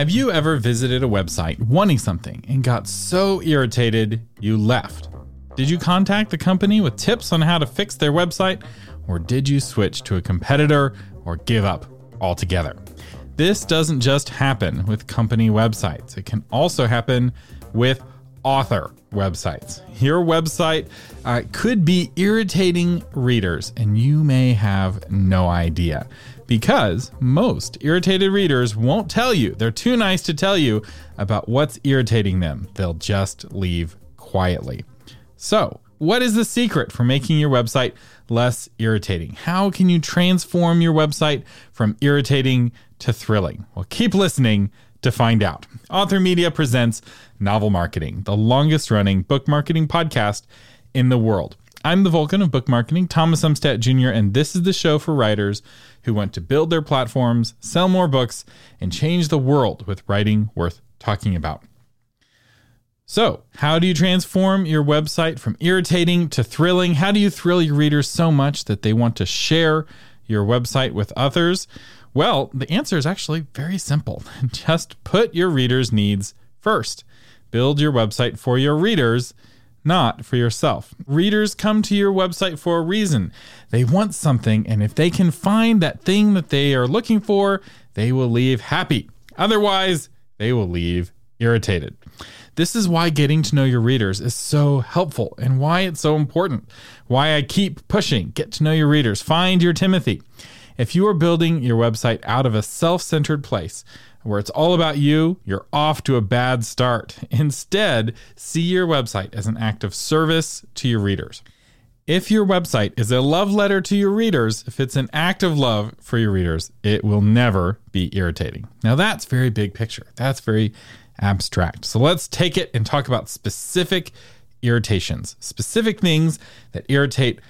Have you ever visited a website wanting something and got so irritated you left? Did you contact the company with tips on how to fix their website, or did you switch to a competitor or give up altogether? This doesn't just happen with company websites, it can also happen with author websites. Your website uh, could be irritating readers, and you may have no idea because most irritated readers won't tell you. They're too nice to tell you about what's irritating them. They'll just leave quietly. So, what is the secret for making your website less irritating? How can you transform your website from irritating to thrilling? Well, keep listening to find out. Author Media presents Novel Marketing, the longest running book marketing podcast in the world. I'm the Vulcan of book marketing, Thomas Umstattd Jr., and this is the show for writers who want to build their platforms, sell more books, and change the world with writing worth talking about. So, how do you transform your website from irritating to thrilling? How do you thrill your readers so much that they want to share your website with others? Well, the answer is actually very simple. Just put your readers' needs first. Build your website for your readers not for yourself. Readers come to your website for a reason. They want something, and if they can find that thing that they are looking for, they will leave happy. Otherwise, they will leave irritated. This is why getting to know your readers is so helpful and why it's so important. Why I keep pushing get to know your readers, find your Timothy. If you are building your website out of a self centered place, where it's all about you, you're off to a bad start. Instead, see your website as an act of service to your readers. If your website is a love letter to your readers, if it's an act of love for your readers, it will never be irritating. Now, that's very big picture. That's very abstract. So let's take it and talk about specific irritations, specific things that irritate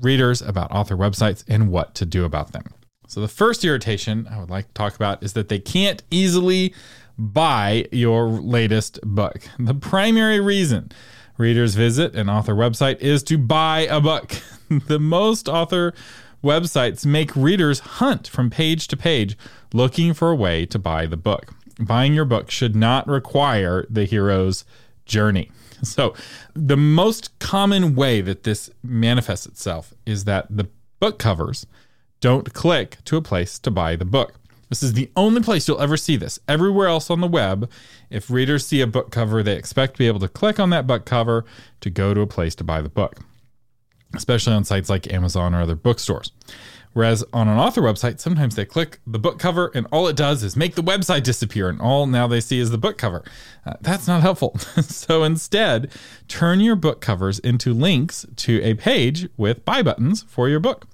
readers about author websites and what to do about them. So, the first irritation I would like to talk about is that they can't easily buy your latest book. The primary reason readers visit an author website is to buy a book. the most author websites make readers hunt from page to page looking for a way to buy the book. Buying your book should not require the hero's journey. So, the most common way that this manifests itself is that the book covers don't click to a place to buy the book. This is the only place you'll ever see this. Everywhere else on the web, if readers see a book cover, they expect to be able to click on that book cover to go to a place to buy the book, especially on sites like Amazon or other bookstores. Whereas on an author website, sometimes they click the book cover and all it does is make the website disappear, and all now they see is the book cover. Uh, that's not helpful. so instead, turn your book covers into links to a page with buy buttons for your book.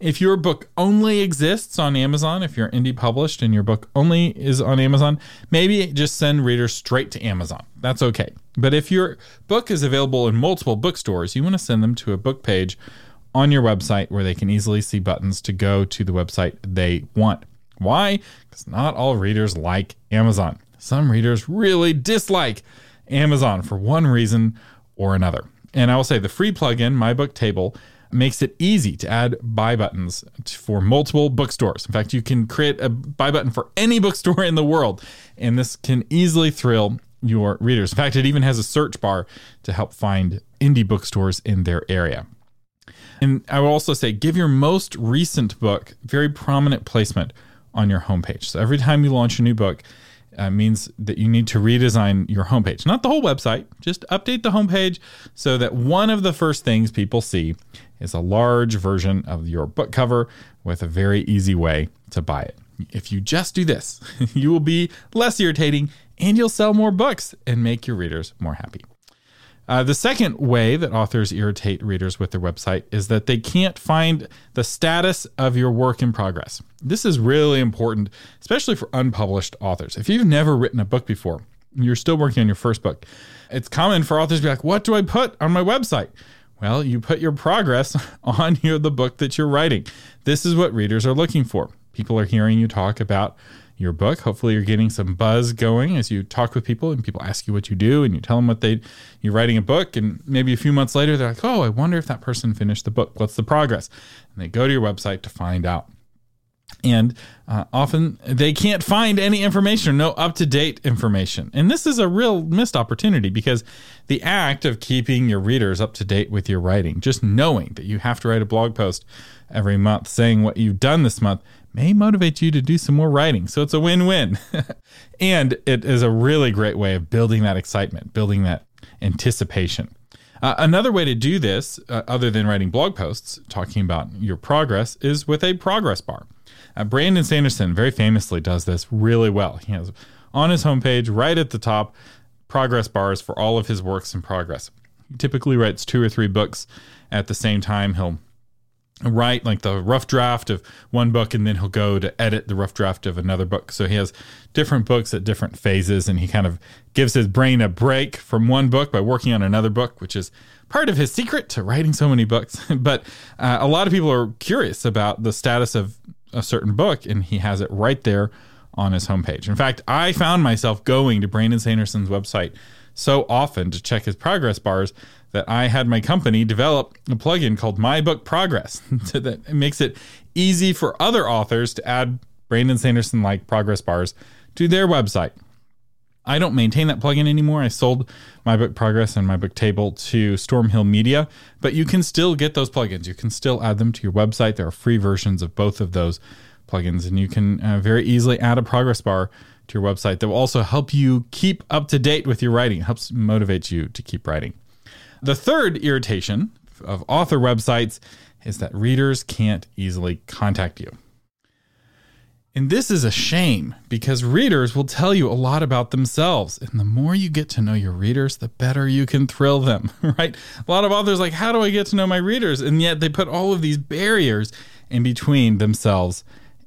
If your book only exists on Amazon, if you're indie published and your book only is on Amazon, maybe just send readers straight to Amazon. That's okay. But if your book is available in multiple bookstores, you want to send them to a book page on your website where they can easily see buttons to go to the website they want. Why? Because not all readers like Amazon. Some readers really dislike Amazon for one reason or another. And I will say the free plugin, My Book Table, makes it easy to add buy buttons for multiple bookstores. In fact, you can create a buy button for any bookstore in the world, and this can easily thrill your readers. In fact, it even has a search bar to help find indie bookstores in their area. And I will also say, give your most recent book very prominent placement on your homepage. So every time you launch a new book, uh, means that you need to redesign your homepage. Not the whole website, just update the homepage so that one of the first things people see is a large version of your book cover with a very easy way to buy it. If you just do this, you will be less irritating and you'll sell more books and make your readers more happy. Uh, the second way that authors irritate readers with their website is that they can't find the status of your work in progress. This is really important, especially for unpublished authors. If you've never written a book before, you're still working on your first book, it's common for authors to be like, What do I put on my website? Well, you put your progress on your, the book that you're writing. This is what readers are looking for. People are hearing you talk about your book. Hopefully, you're getting some buzz going as you talk with people and people ask you what you do and you tell them what they you're writing a book. And maybe a few months later, they're like, "Oh, I wonder if that person finished the book. What's the progress?" And they go to your website to find out. And uh, often they can't find any information or no up to date information. And this is a real missed opportunity because the act of keeping your readers up to date with your writing, just knowing that you have to write a blog post every month saying what you've done this month, may motivate you to do some more writing. So it's a win win. and it is a really great way of building that excitement, building that anticipation. Uh, another way to do this, uh, other than writing blog posts, talking about your progress, is with a progress bar. Uh, Brandon Sanderson very famously does this really well. He has on his homepage, right at the top, progress bars for all of his works in progress. He typically writes two or three books at the same time. He'll write like the rough draft of one book and then he'll go to edit the rough draft of another book. So he has different books at different phases and he kind of gives his brain a break from one book by working on another book, which is part of his secret to writing so many books. but uh, a lot of people are curious about the status of a certain book and he has it right there on his homepage. In fact, I found myself going to Brandon Sanderson's website so often to check his progress bars that I had my company develop a plugin called My Book Progress that makes it easy for other authors to add Brandon Sanderson like progress bars to their website. I don't maintain that plugin anymore. I sold my book progress and my book table to Stormhill Media, but you can still get those plugins. You can still add them to your website. There are free versions of both of those plugins, and you can uh, very easily add a progress bar to your website that will also help you keep up to date with your writing, helps motivate you to keep writing. The third irritation of author websites is that readers can't easily contact you. And this is a shame because readers will tell you a lot about themselves. And the more you get to know your readers, the better you can thrill them, right? A lot of authors like, how do I get to know my readers? And yet they put all of these barriers in between themselves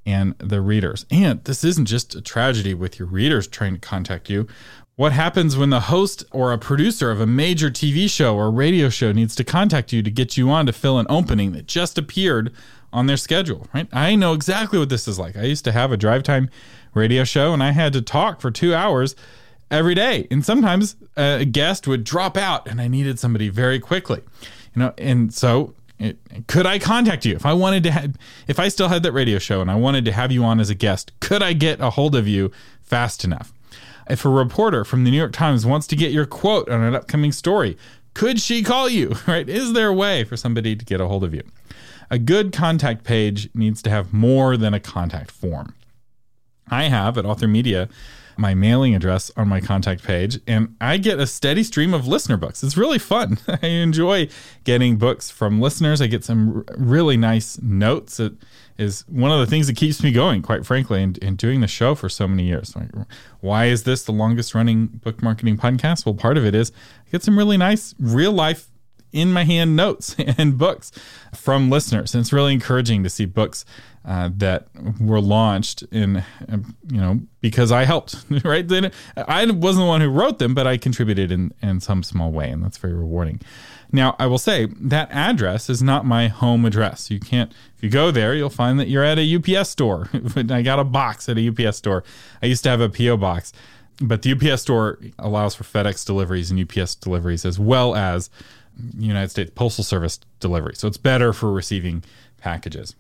and the readers. And this isn't just a tragedy with your readers trying to contact you. What happens when the host or a producer of a major TV show or radio show needs to contact you to get you on to fill an opening that just appeared on their schedule, right? I know exactly what this is like. I used to have a drive time radio show and I had to talk for two hours every day. And sometimes a guest would drop out and I needed somebody very quickly, you know, and so it, could I contact you if I wanted to if I still had that radio show and I wanted to have you on as a guest, could I get a hold of you fast enough? If a reporter from the New York Times wants to get your quote on an upcoming story, could she call you, right? Is there a way for somebody to get a hold of you? A good contact page needs to have more than a contact form. I have at Author Media my mailing address on my contact page, and I get a steady stream of listener books. It's really fun. I enjoy getting books from listeners. I get some really nice notes. It is one of the things that keeps me going, quite frankly, and, and doing the show for so many years. Why is this the longest running book marketing podcast? Well, part of it is I get some really nice real life in my hand notes and books from listeners. And it's really encouraging to see books uh, that were launched in, um, you know, because I helped, right? I wasn't the one who wrote them, but I contributed in, in some small way. And that's very rewarding. Now, I will say that address is not my home address. You can't, if you go there, you'll find that you're at a UPS store. I got a box at a UPS store. I used to have a P.O. box but the UPS store allows for FedEx deliveries and UPS deliveries as well as United States Postal Service delivery. So it's better for receiving packages.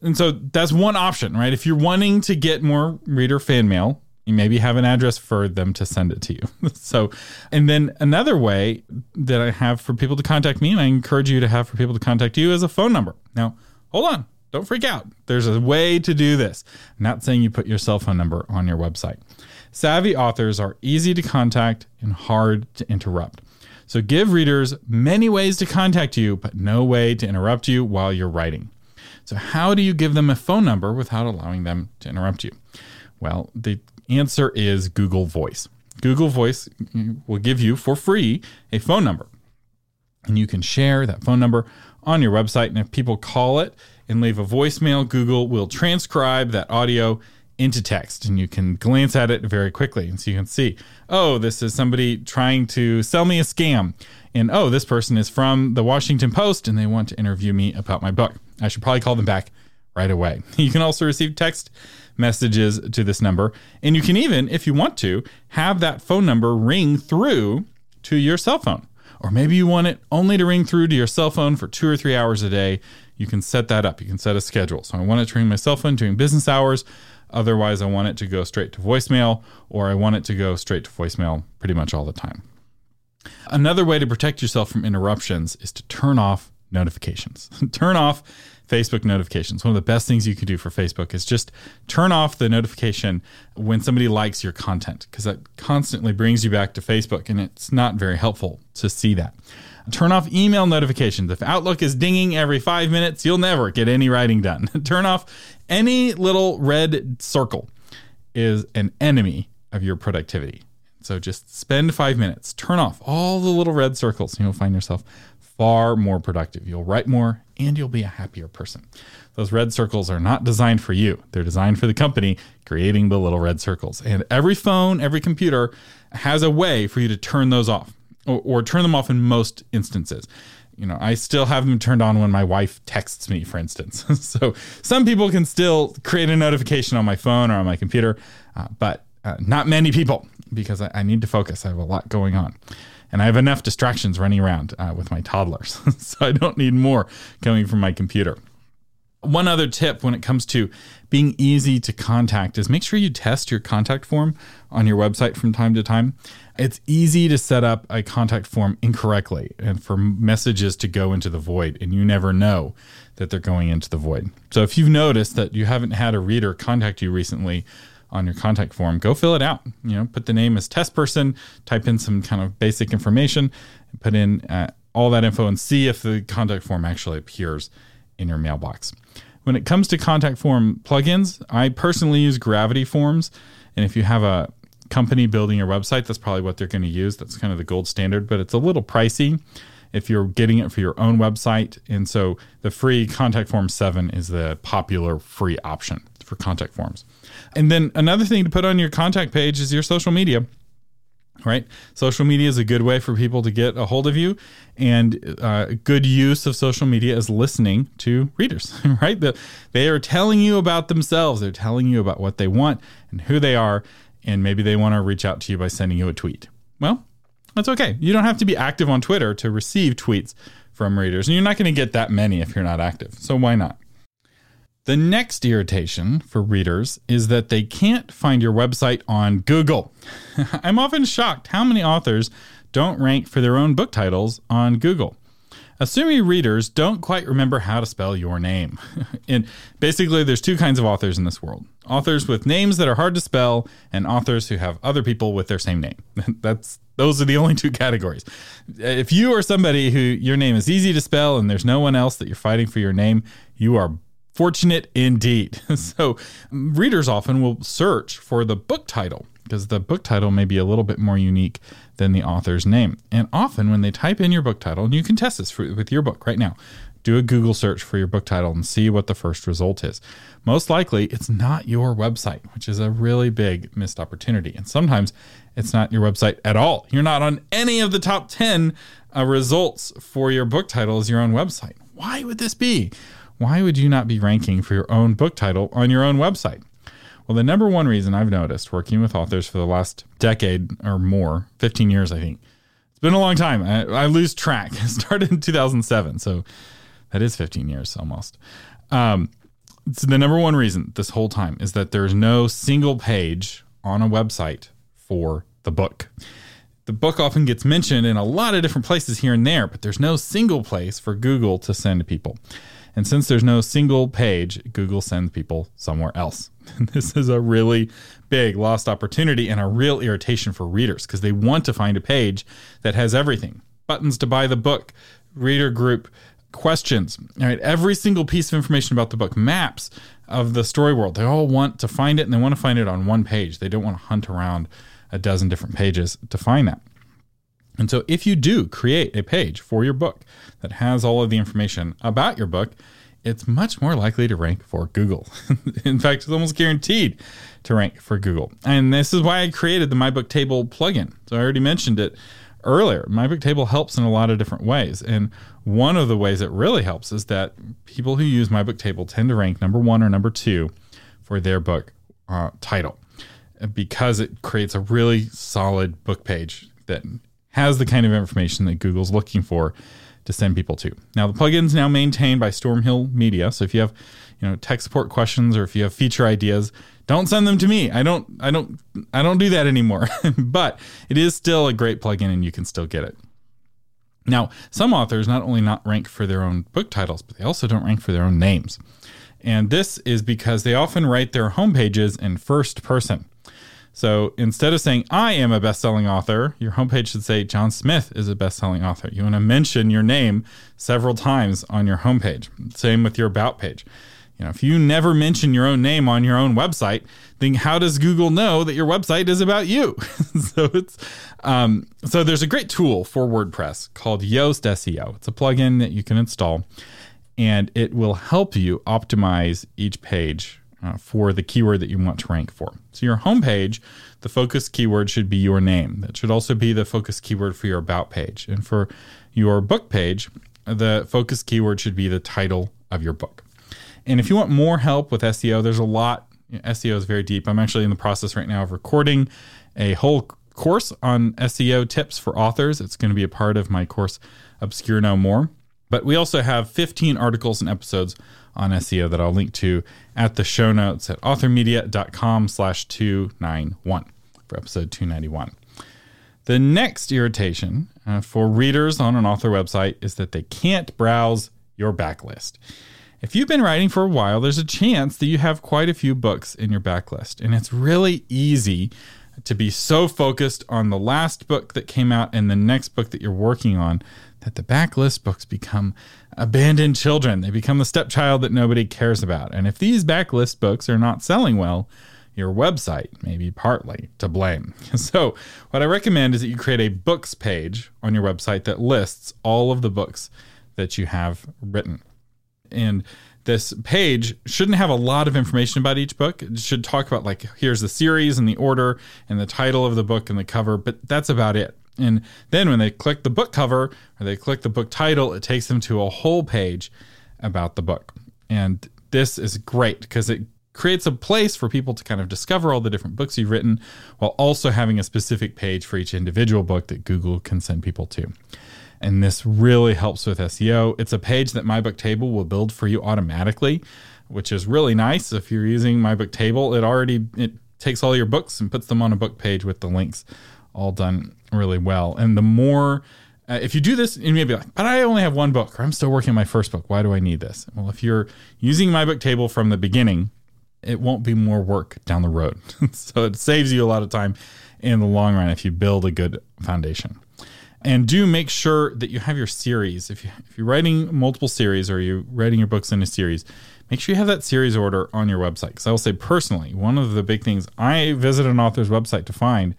And so that's one option, right? If you're wanting to get more reader fan mail, you maybe have an address for them to send it to you. so, and then another way that I have for people to contact me, and I encourage you to have for people to contact you, is a phone number. Now, hold on, don't freak out. There's a way to do this. I'm not saying you put your cell phone number on your website. Savvy authors are easy to contact and hard to interrupt. So give readers many ways to contact you, but no way to interrupt you while you're writing. So, how do you give them a phone number without allowing them to interrupt you? Well, the answer is Google Voice. Google Voice mm, will give you for free a phone number. And you can share that phone number on your website. And if people call it and leave a voicemail, Google will transcribe that audio into text and you can glance at it very quickly. And so you can see, oh, this is somebody trying to sell me a scam. And oh, this person is from the Washington Post and they want to interview me about my book. I should probably call them back right away. You can also receive text messages to this number. And you can even, if you want to, have that phone number ring through to your cell phone. Or maybe you want it only to ring through to your cell phone for two or three hours a day. you can set that up. You can set a schedule. So I want it to ring my cell phone during business hours. Otherwise, I want it to go straight to voicemail, or I want it to go straight to voicemail pretty much all the time. Another way to protect yourself from interruptions is to turn off notifications. turn off Facebook notifications. One of the best things you can do for Facebook is just turn off the notification when somebody likes your content because that constantly brings you back to Facebook and it's not very helpful to see that. Turn off email notifications. If Outlook is dinging every five minutes, you'll never get any writing done. turn off any little red circle is an enemy of your productivity. So just spend five minutes, turn off all the little red circles, and you'll find yourself far more productive. You'll write more and you'll be a happier person. Those red circles are not designed for you, they're designed for the company creating the little red circles. And every phone, every computer has a way for you to turn those off or, or turn them off in most instances. You know, I still have them turned on when my wife texts me, for instance. so some people can still create a notification on my phone or on my computer, uh, but uh, not many people because I, I need to focus. I have a lot going on and I have enough distractions running around uh, with my toddlers, so I don't need more coming from my computer. One other tip when it comes to being easy to contact is make sure you test your contact form on your website from time to time. It's easy to set up a contact form incorrectly and for messages to go into the void, and you never know that they're going into the void. So if you've noticed that you haven't had a reader contact you recently, on your contact form, go fill it out. You know, put the name as test person, type in some kind of basic information, put in uh, all that info, and see if the contact form actually appears in your mailbox. When it comes to contact form plugins, I personally use Gravity Forms, and if you have a company building your website, that's probably what they're going to use. That's kind of the gold standard, but it's a little pricey if you're getting it for your own website. And so the free contact form 7 is the popular free option for contact forms. And then another thing to put on your contact page is your social media. Right? Social media is a good way for people to get a hold of you. And uh, good use of social media is listening to readers, right? The, they are telling you about themselves, they're telling you about what they want and who they are. And maybe they want to reach out to you by sending you a tweet. Well, that's okay. You don't have to be active on Twitter to receive tweets from readers. And you're not going to get that many if you're not active. So why not? The next irritation for readers is that they can't find your website on Google. I'm often shocked how many authors don't rank for their own book titles on Google. Assuming readers don't quite remember how to spell your name. and basically, there's two kinds of authors in this world authors with names that are hard to spell, and authors who have other people with their same name. That's those are the only two categories. If you are somebody who your name is easy to spell and there's no one else that you're fighting for your name, you are Fortunate indeed. so, readers often will search for the book title because the book title may be a little bit more unique than the author's name. And often, when they type in your book title, and you can test this for, with your book right now, do a Google search for your book title and see what the first result is. Most likely, it's not your website, which is a really big missed opportunity. And sometimes it's not your website at all. You're not on any of the top 10 uh, results for your book title as your own website. Why would this be? Why would you not be ranking for your own book title on your own website? Well, the number one reason I've noticed working with authors for the last decade or more, 15 years, I think, it's been a long time. I, I lose track. It started in 2007. So that is 15 years almost. Um, so the number one reason this whole time is that there's no single page on a website for the book. The book often gets mentioned in a lot of different places here and there, but there's no single place for Google to send people. And since there's no single page, Google sends people somewhere else. this is a really big lost opportunity and a real irritation for readers because they want to find a page that has everything buttons to buy the book, reader group, questions, right, every single piece of information about the book, maps of the story world. They all want to find it and they want to find it on one page. They don't want to hunt around a dozen different pages to find that. And so, if you do create a page for your book that has all of the information about your book, it's much more likely to rank for Google. In fact, it's almost guaranteed to rank for Google. And this is why I created the MyBookTable plugin. So, I already mentioned it earlier. MyBookTable helps in a lot of different ways. And one of the ways it really helps is that people who use MyBookTable tend to rank number one or number two for their book uh, title because it creates a really solid book page that has the kind of information that Google's looking for to send people to. Now the plugin's now maintained by Stormhill Media, so if you have you know tech support questions or if you have feature ideas, don't send them to me. I don't I don't I don't do that anymore. but it is still a great plugin and you can still get it. Now, some authors not only not rank for their own book titles, but they also don't rank for their own names. And this is because they often write their homepages in first person. So instead of saying, I am a best selling author, your homepage should say, John Smith is a best selling author. You want to mention your name several times on your homepage. Same with your about page. You know, if you never mention your own name on your own website, then how does Google know that your website is about you? so it's um, so there's a great tool for WordPress called Yoast SEO. It's a plugin that you can install, and it will help you optimize each page uh, for the keyword that you want to rank for. So your homepage, the focus keyword should be your name. That should also be the focus keyword for your about page, and for your book page, the focus keyword should be the title of your book. And if you want more help with SEO, there's a lot. SEO is very deep. I'm actually in the process right now of recording a whole course on SEO tips for authors. It's going to be a part of my course, Obscure No More. But we also have 15 articles and episodes on SEO that I'll link to at the show notes at authormedia.com slash 291 for episode 291. The next irritation uh, for readers on an author website is that they can't browse your backlist. If you've been writing for a while, there's a chance that you have quite a few books in your backlist. And it's really easy to be so focused on the last book that came out and the next book that you're working on the backlist books become abandoned children. They become the stepchild that nobody cares about. And if these backlist books are not selling well, your website may be partly to blame. So, what I recommend is that you create a books page on your website that lists all of the books that you have written. And this page shouldn't have a lot of information about each book. It should talk about like here's the series and the order and the title of the book and the cover, but that's about it. And then when they click the book cover or they click the book title, it takes them to a whole page about the book. And this is great because it creates a place for people to kind of discover all the different books you've written while also having a specific page for each individual book that Google can send people to and this really helps with SEO. It's a page that MyBookTable will build for you automatically, which is really nice. If you're using MyBookTable, it already it takes all your books and puts them on a book page with the links all done really well. And the more uh, if you do this, you may be like, but I only have one book, or I'm still working on my first book. Why do I need this? Well, if you're using my book table from the beginning, it won't be more work down the road. so it saves you a lot of time in the long run if you build a good foundation and do make sure that you have your series. If, you, if you're writing multiple series or you're writing your books in a series, make sure you have that series order on your website. Because I will say personally, one of the big things I visit an author's website to find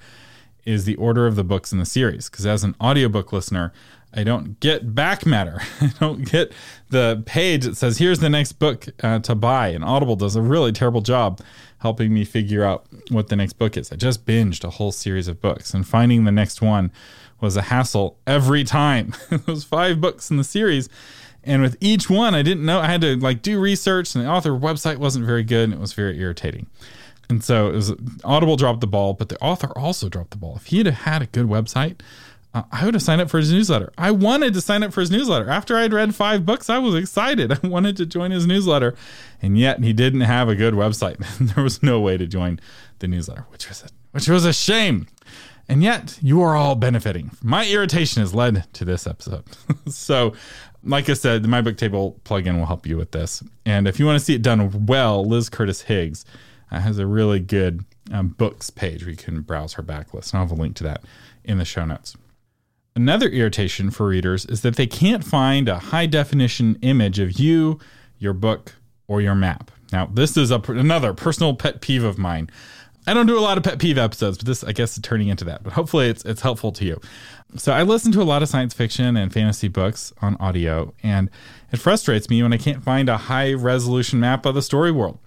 is the order of the books in the series. Because as an audiobook listener, I don't get back matter. I don't get the page that says, here's the next book uh, to buy. And Audible does a really terrible job helping me figure out what the next book is. I just binged a whole series of books and finding the next one was a hassle every time. it was five books in the series. And with each one, I didn't know. I had to like do research, and the author website wasn't very good, and it was very irritating. And so it was Audible dropped the ball, but the author also dropped the ball. If he had had a good website, uh, I would have signed up for his newsletter. I wanted to sign up for his newsletter. After I'd read five books, I was excited. I wanted to join his newsletter, and yet he didn't have a good website. there was no way to join the newsletter, which was a, which was a shame. And yet, you are all benefiting. My irritation has led to this episode. so, like I said, the MyBookTable plugin will help you with this. And if you want to see it done well, Liz Curtis Higgs uh, has a really good um, books page where you can browse her backlist. And I'll have a link to that in the show notes. Another irritation for readers is that they can't find a high definition image of you, your book, or your map. Now, this is a, another personal pet peeve of mine. I don't do a lot of pet peeve episodes, but this I guess is turning into that. But hopefully it's it's helpful to you. So I listen to a lot of science fiction and fantasy books on audio, and it frustrates me when I can't find a high resolution map of the story world.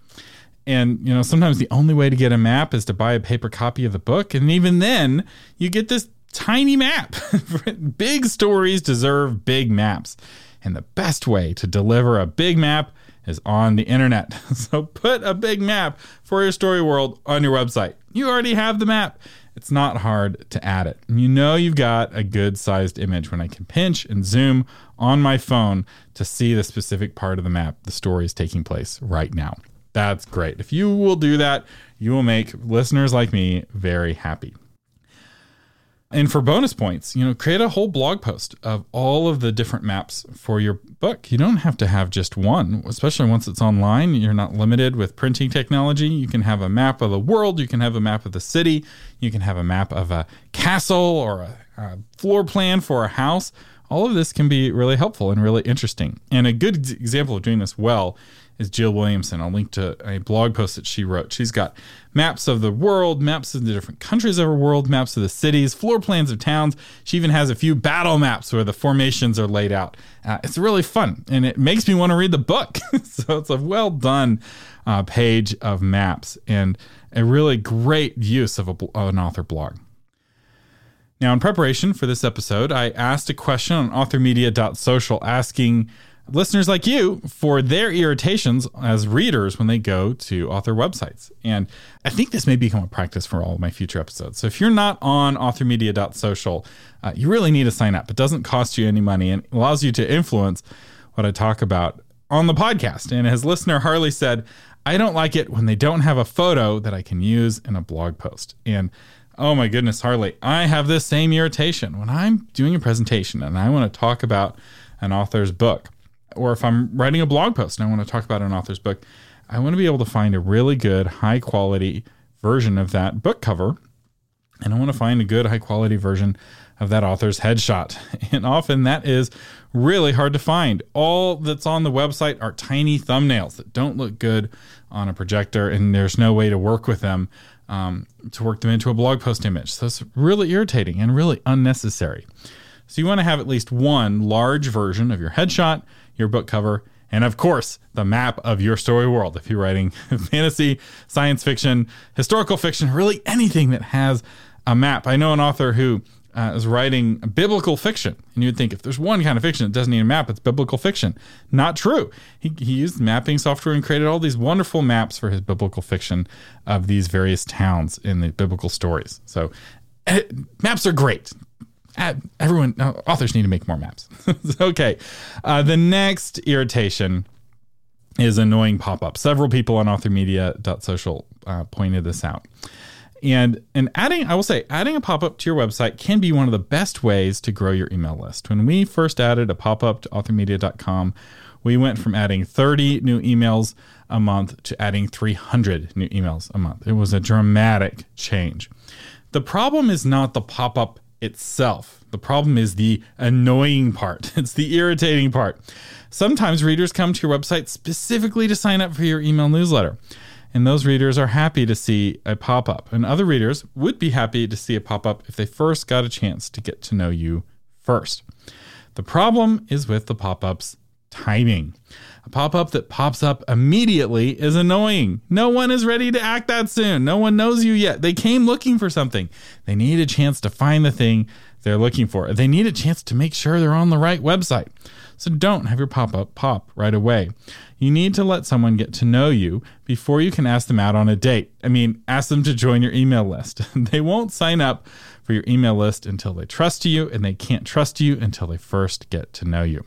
And you know, sometimes the only way to get a map is to buy a paper copy of the book, and even then, you get this tiny map. big stories deserve big maps. And the best way to deliver a big map is on the internet. So put a big map for your story world on your website. You already have the map. It's not hard to add it. And you know you've got a good sized image when I can pinch and zoom on my phone to see the specific part of the map the story is taking place right now. That's great. If you will do that, you will make listeners like me very happy. And for bonus points, you know, create a whole blog post of all of the different maps for your book. You don't have to have just one, especially once it's online. You're not limited with printing technology. You can have a map of the world, you can have a map of the city, you can have a map of a castle or a, a floor plan for a house. All of this can be really helpful and really interesting. And a good example of doing this well is Jill Williamson. I'll link to a blog post that she wrote. She's got maps of the world, maps of the different countries of her world, maps of the cities, floor plans of towns. She even has a few battle maps where the formations are laid out. Uh, it's really fun and it makes me want to read the book. so it's a well done uh, page of maps and a really great use of, a, of an author blog. Now, in preparation for this episode, I asked a question on authormedia.social asking listeners like you for their irritations as readers when they go to author websites. And I think this may become a practice for all of my future episodes. So if you're not on authormedia.social, uh, you really need to sign up. It doesn't cost you any money and allows you to influence what I talk about on the podcast. And as listener Harley said, I don't like it when they don't have a photo that I can use in a blog post. And oh my goodness, Harley, I have this same irritation when I'm doing a presentation and I want to talk about an author's book or if I'm writing a blog post and I want to talk about an author's book, I want to be able to find a really good, high quality version of that book cover. And I want to find a good, high quality version of that author's headshot. And often that is really hard to find. All that's on the website are tiny thumbnails that don't look good on a projector, and there's no way to work with them um, to work them into a blog post image. So it's really irritating and really unnecessary. So you want to have at least one large version of your headshot your book cover, and of course, the map of your story world. If you're writing fantasy, science fiction, historical fiction, really anything that has a map. I know an author who uh, is writing biblical fiction, and you'd think if there's one kind of fiction that doesn't need a map, it's biblical fiction. Not true. He, he used mapping software and created all these wonderful maps for his biblical fiction of these various towns in the biblical stories. So, eh, maps are great everyone authors need to make more maps. Okay uh, the next irritation is annoying pop-up. Several people on authormedia.social uh, pointed this out. And and adding i will say adding a pop-up to your website can be one of the best ways to grow your email list. When we first added a pop-up to authormedia.com we went from adding 30 new emails a month to adding 300 new emails a month. It was a dramatic change. The problem is not the pop-up itself. The problem is the annoying part, it's the irritating part. Sometimes readers come to your website specifically to sign up for your email newsletter. And those readers are happy to see a pop up. And other readers would be happy to see a pop up if they first got a chance to get to know you first. The problem is with the pop ups timing. A pop up that pops up immediately is annoying. No one is ready to act that soon. No one knows you yet. They came looking for something. They need a chance to find the thing they're looking for. They need a chance to make sure they're on the right website. So don't have your pop up pop right away. You need to let someone get to know you before you can ask them out on a date. I mean, ask them to join your email list. they won't sign up for your email list until they trust you, and they can't trust you until they first get to know you.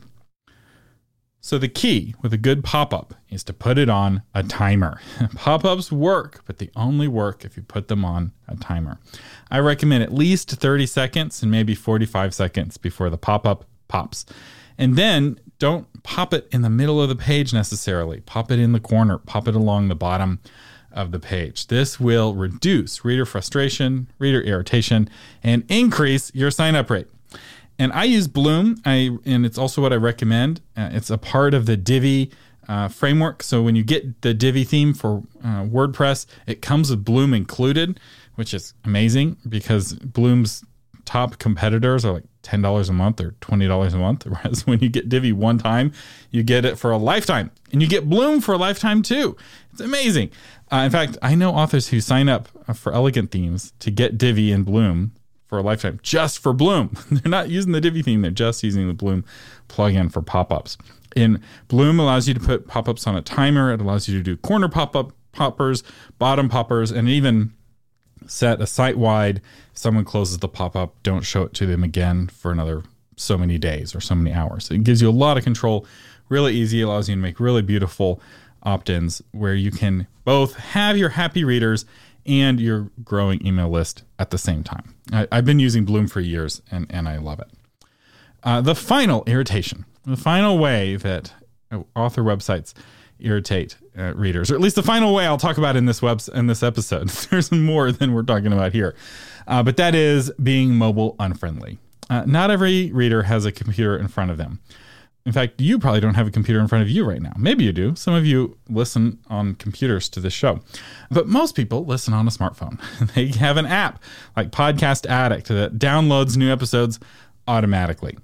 So, the key with a good pop up is to put it on a timer. Pop ups work, but they only work if you put them on a timer. I recommend at least 30 seconds and maybe 45 seconds before the pop up pops. And then don't pop it in the middle of the page necessarily. Pop it in the corner, pop it along the bottom of the page. This will reduce reader frustration, reader irritation, and increase your sign up rate and I use Bloom. I and it's also what I recommend. Uh, it's a part of the Divi uh, framework. So when you get the Divi theme for uh, WordPress, it comes with Bloom included, which is amazing because Bloom's top competitors are like ten dollars a month or twenty dollars a month. Whereas when you get Divi one time, you get it for a lifetime, and you get Bloom for a lifetime too. It's amazing. Uh, in fact, I know authors who sign up for elegant themes to get Divi and Bloom for a lifetime just for Bloom. they're not using the Divi theme, they're just using the Bloom plugin for pop ups. In Bloom allows you to put pop ups on a timer, it allows you to do corner pop up poppers, bottom poppers, and even set a site wide. If someone closes the pop up, don't show it to them again for another so many days or so many hours. It gives you a lot of control. Really easy, allows you to make really beautiful opt ins where you can both have your happy readers and your growing email list at the same time. I, have been using Bloom for years and, and I love it. Uh, the final irritation, the final way that author websites irritate uh, readers, or at least the final way I'll talk about in this web in this episode. There's more than we're talking about here, uh, but that is being mobile unfriendly. Uh, not every reader has a computer in front of them. In fact, you probably don't have a computer in front of you right now. Maybe you do. Some of you listen on computers to this show. But most people listen on a smartphone. they have an app like Podcast Addict that downloads new episodes automatically.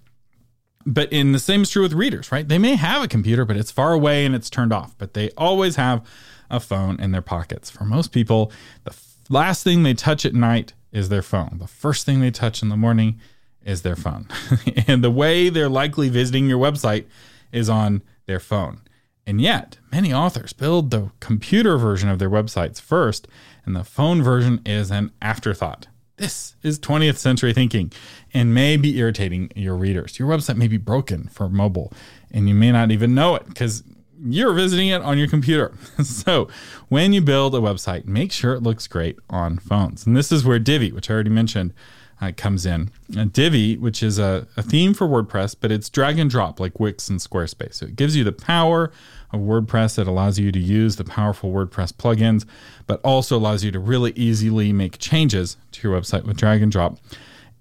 But in the same is true with readers, right? They may have a computer, but it's far away and it's turned off, but they always have a phone in their pockets. For most people, the last thing they touch at night is their phone. The first thing they touch in the morning is their phone. and the way they're likely visiting your website is on their phone. And yet, many authors build the computer version of their websites first, and the phone version is an afterthought. This is 20th century thinking and may be irritating your readers. Your website may be broken for mobile, and you may not even know it because you're visiting it on your computer. so, when you build a website, make sure it looks great on phones. And this is where Divi, which I already mentioned, uh, comes in. And Divi, which is a, a theme for WordPress, but it's drag and drop like Wix and Squarespace. So it gives you the power of WordPress. It allows you to use the powerful WordPress plugins, but also allows you to really easily make changes to your website with drag and drop.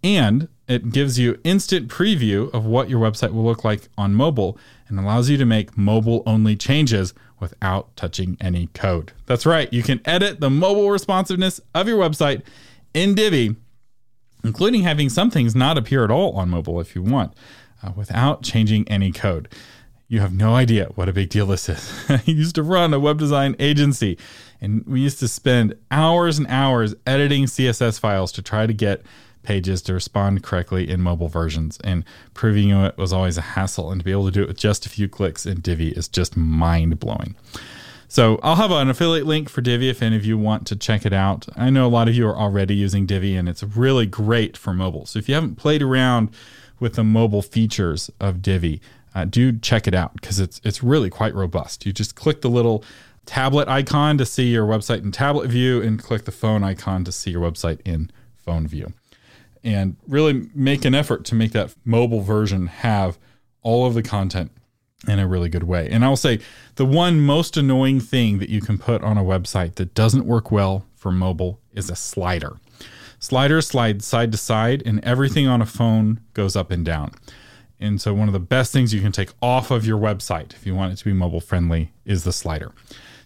And it gives you instant preview of what your website will look like on mobile and allows you to make mobile only changes without touching any code. That's right, you can edit the mobile responsiveness of your website in Divi including having some things not appear at all on mobile if you want, uh, without changing any code. You have no idea what a big deal this is. I used to run a web design agency, and we used to spend hours and hours editing CSS files to try to get pages to respond correctly in mobile versions. And proving it was always a hassle, and to be able to do it with just a few clicks in Divi is just mind blowing. So I'll have an affiliate link for Divi if any of you want to check it out. I know a lot of you are already using Divi and it's really great for mobile. So if you haven't played around with the mobile features of Divi, uh, do check it out because it's it's really quite robust. You just click the little tablet icon to see your website in tablet view and click the phone icon to see your website in phone view. And really make an effort to make that mobile version have all of the content in a really good way. And I'll say the one most annoying thing that you can put on a website that doesn't work well for mobile is a slider. Sliders slide side to side, and everything on a phone goes up and down. And so, one of the best things you can take off of your website if you want it to be mobile friendly is the slider.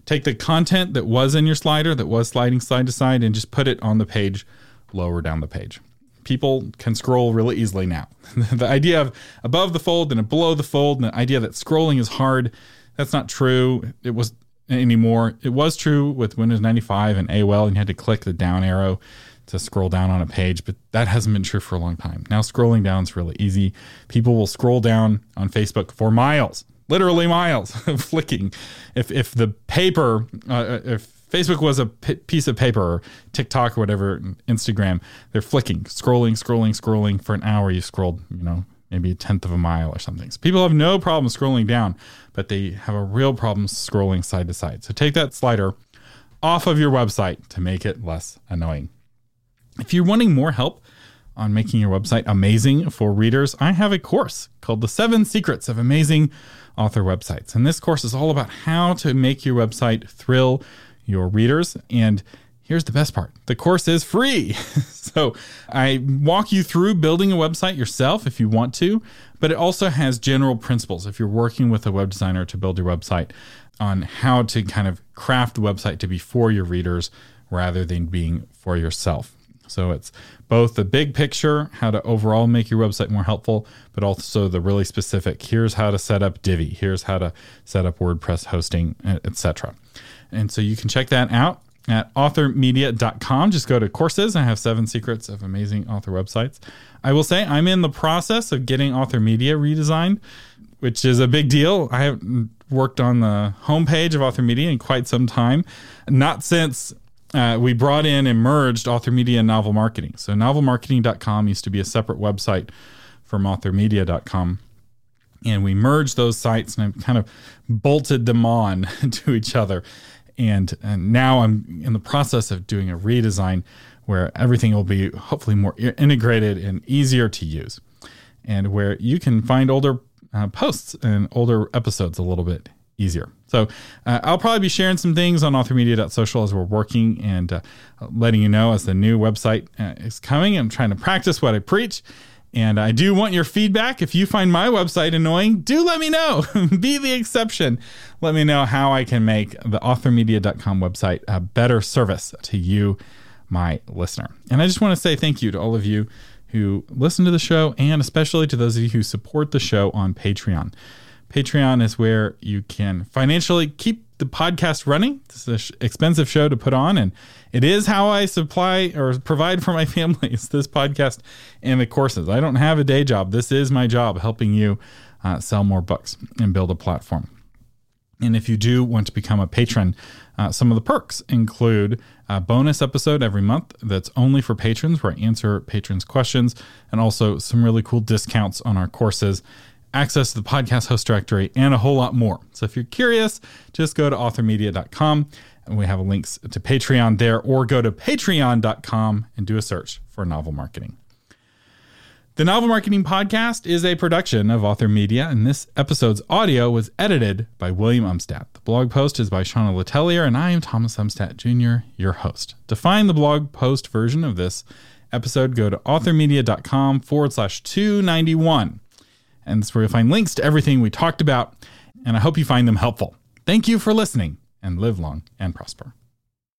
Take the content that was in your slider that was sliding side to side and just put it on the page lower down the page people can scroll really easily now. the idea of above the fold and below the fold, and the idea that scrolling is hard, that's not true. It was anymore. It was true with Windows 95 and AOL, and you had to click the down arrow to scroll down on a page, but that hasn't been true for a long time. Now scrolling down is really easy. People will scroll down on Facebook for miles, literally miles, flicking. If if the paper, uh, if Facebook was a p- piece of paper, or TikTok or whatever, Instagram. They're flicking, scrolling, scrolling, scrolling for an hour. You scrolled, you know, maybe a tenth of a mile or something. So people have no problem scrolling down, but they have a real problem scrolling side to side. So take that slider off of your website to make it less annoying. If you're wanting more help on making your website amazing for readers, I have a course called The Seven Secrets of Amazing Author Websites. And this course is all about how to make your website thrill your readers. And here's the best part the course is free. so I walk you through building a website yourself if you want to, but it also has general principles if you're working with a web designer to build your website on how to kind of craft the website to be for your readers rather than being for yourself. So it's both the big picture, how to overall make your website more helpful, but also the really specific. Here's how to set up Divi. Here's how to set up WordPress hosting, etc. And so you can check that out at authormedia.com. Just go to courses. I have seven secrets of amazing author websites. I will say I'm in the process of getting Author Media redesigned, which is a big deal. I haven't worked on the homepage of Author Media in quite some time, not since uh, we brought in and merged Author Media and Novel Marketing. So novelmarketing.com used to be a separate website from authormedia.com. And we merged those sites and I kind of bolted them on to each other. And, and now I'm in the process of doing a redesign where everything will be hopefully more integrated and easier to use, and where you can find older uh, posts and older episodes a little bit easier. So uh, I'll probably be sharing some things on authormedia.social as we're working and uh, letting you know as the new website uh, is coming. I'm trying to practice what I preach. And I do want your feedback. If you find my website annoying, do let me know. Be the exception. Let me know how I can make the authormedia.com website a better service to you, my listener. And I just want to say thank you to all of you who listen to the show and especially to those of you who support the show on Patreon. Patreon is where you can financially keep the podcast running. It's an expensive show to put on, and it is how I supply or provide for my family. It's this podcast and the courses. I don't have a day job. This is my job, helping you uh, sell more books and build a platform. And if you do want to become a patron, uh, some of the perks include a bonus episode every month that's only for patrons, where I answer patrons' questions, and also some really cool discounts on our courses access to the podcast host directory, and a whole lot more. So if you're curious, just go to authormedia.com and we have links to Patreon there, or go to patreon.com and do a search for novel marketing. The Novel Marketing Podcast is a production of Author Media, and this episode's audio was edited by William Umstattd. The blog post is by Shauna Letellier, and I am Thomas Umstattd Jr., your host. To find the blog post version of this episode, go to authormedia.com forward slash 291. And that's where you'll find links to everything we talked about. And I hope you find them helpful. Thank you for listening and live long and prosper.